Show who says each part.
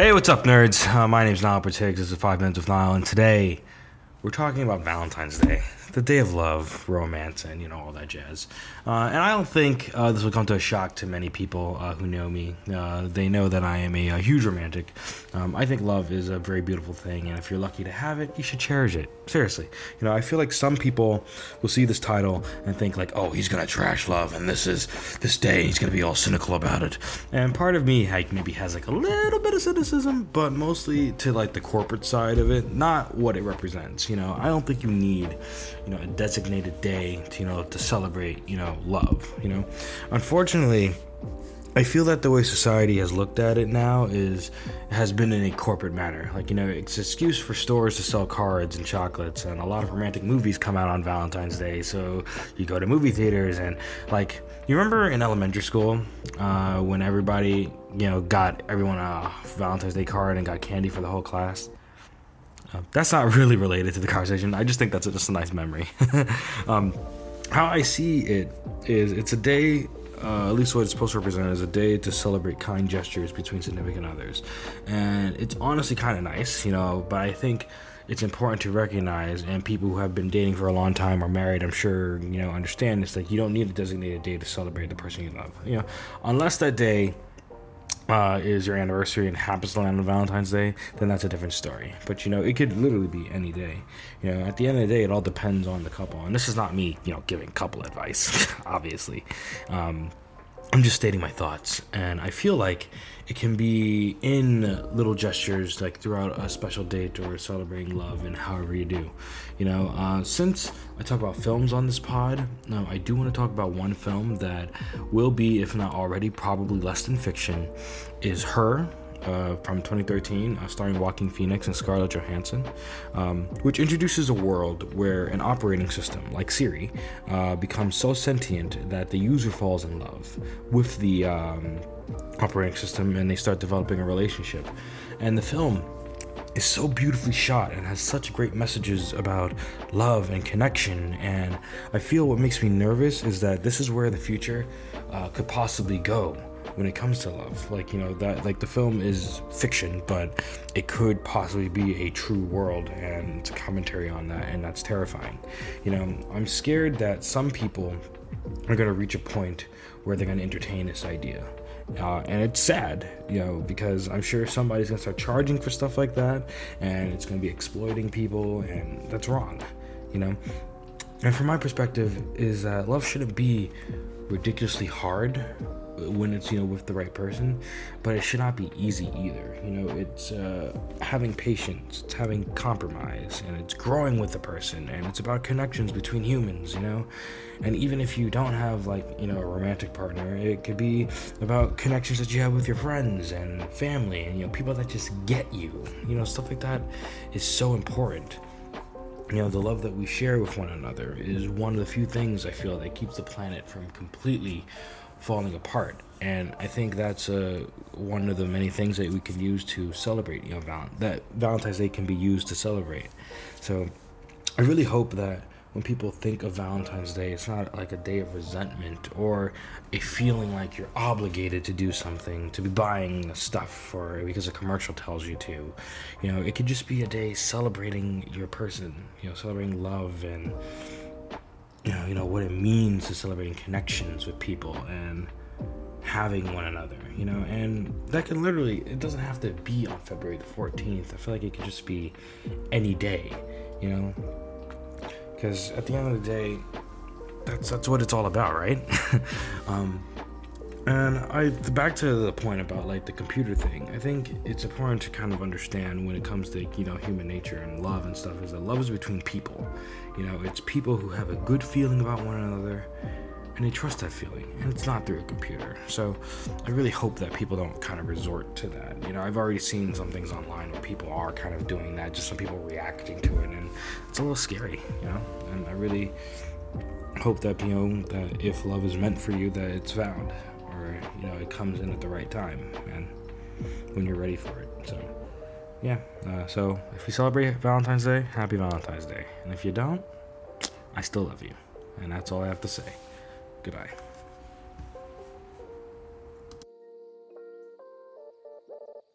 Speaker 1: Hey, what's up, nerds? Uh, my name's Nyle Briggs. This is Five Minutes with Nyle, and today we're talking about Valentine's Day, the day of love, romance, and you know all that jazz. Uh, and I don't think uh, this will come to a shock to many people uh, who know me. Uh, they know that I am a, a huge romantic. Um, I think love is a very beautiful thing, and if you're lucky to have it, you should cherish it. Seriously, you know, I feel like some people will see this title and think like, oh, he's gonna trash love, and this is this day he's gonna be all cynical about it. And part of me like maybe has like a little bit of cynicism, but mostly to like the corporate side of it, not what it represents. You know, I don't think you need, you know, a designated day to you know to celebrate you know love. You know, unfortunately. I feel that the way society has looked at it now is has been in a corporate manner. Like you know, it's an excuse for stores to sell cards and chocolates, and a lot of romantic movies come out on Valentine's Day. So you go to movie theaters and like you remember in elementary school uh, when everybody you know got everyone a Valentine's Day card and got candy for the whole class. Uh, that's not really related to the conversation. I just think that's just a nice memory. um, how I see it is, it's a day uh, at least what it's supposed to represent is a day to celebrate kind gestures between significant others. And it's honestly kind of nice, you know, but I think it's important to recognize, and people who have been dating for a long time or married, I'm sure, you know, understand this. Like, you don't need a designated day to celebrate the person you love, you know, unless that day uh, is your anniversary and happens to land on Valentine's Day, then that's a different story. But you know, it could literally be any day. You know, at the end of the day, it all depends on the couple. And this is not me, you know, giving couple advice, obviously. Um, I'm just stating my thoughts, and I feel like it can be in little gestures, like throughout a special date or celebrating love, and however you do. You know, uh, since I talk about films on this pod, I do want to talk about one film that will be, if not already, probably less than fiction, is Her uh, from 2013, uh, starring Joaquin Phoenix and Scarlett Johansson, um, which introduces a world where an operating system like Siri uh, becomes so sentient that the user falls in love with the um, operating system and they start developing a relationship. And the film is so beautifully shot and has such great messages about love and connection. And I feel what makes me nervous is that this is where the future uh, could possibly go when it comes to love. Like, you know, that like the film is fiction, but it could possibly be a true world and it's a commentary on that and that's terrifying. You know, I'm scared that some people are going to reach a point where they're going to entertain this idea. Uh, and it's sad, you know, because I'm sure somebody's gonna start charging for stuff like that, and it's gonna be exploiting people, and that's wrong, you know. And from my perspective, is that love shouldn't be ridiculously hard when it's you know with the right person but it should not be easy either. You know it's uh, having patience it's having compromise and it's growing with the person and it's about connections between humans you know? And even if you don't have like you know a romantic partner it could be about connections that you have with your friends and family and you know people that just get you. You know stuff like that is so important. You know the love that we share with one another is one of the few things i feel that keeps the planet from completely falling apart. And I think that's uh, one of the many things that we can use to celebrate. You know, val- that Valentine's Day can be used to celebrate. So I really hope that when people think of Valentine's Day, it's not like a day of resentment or a feeling like you're obligated to do something, to be buying stuff for because a commercial tells you to. You know, it could just be a day celebrating your person, you know, celebrating love and you know, you know what it means to celebrating connections with people and having one another, you know, and that can literally it doesn't have to be on February the 14th. I feel like it could just be any day, you know. Cuz at the end of the day that's that's what it's all about, right? um and I back to the point about like the computer thing. I think it's important to kind of understand when it comes to you know human nature and love and stuff is that love is between people. You know, it's people who have a good feeling about one another and they trust that feeling and it's not through a computer. So I really hope that people don't kind of resort to that. You know, I've already seen some things online where people are kind of doing that, just some people reacting to it and it's a little scary, you know. And I really hope that you know that if love is meant for you that it's found you know it comes in at the right time and when you're ready for it. So yeah. Uh, so if you celebrate Valentine's Day, happy Valentine's Day, and if you don't, I still love you, and that's all I have to say. Goodbye.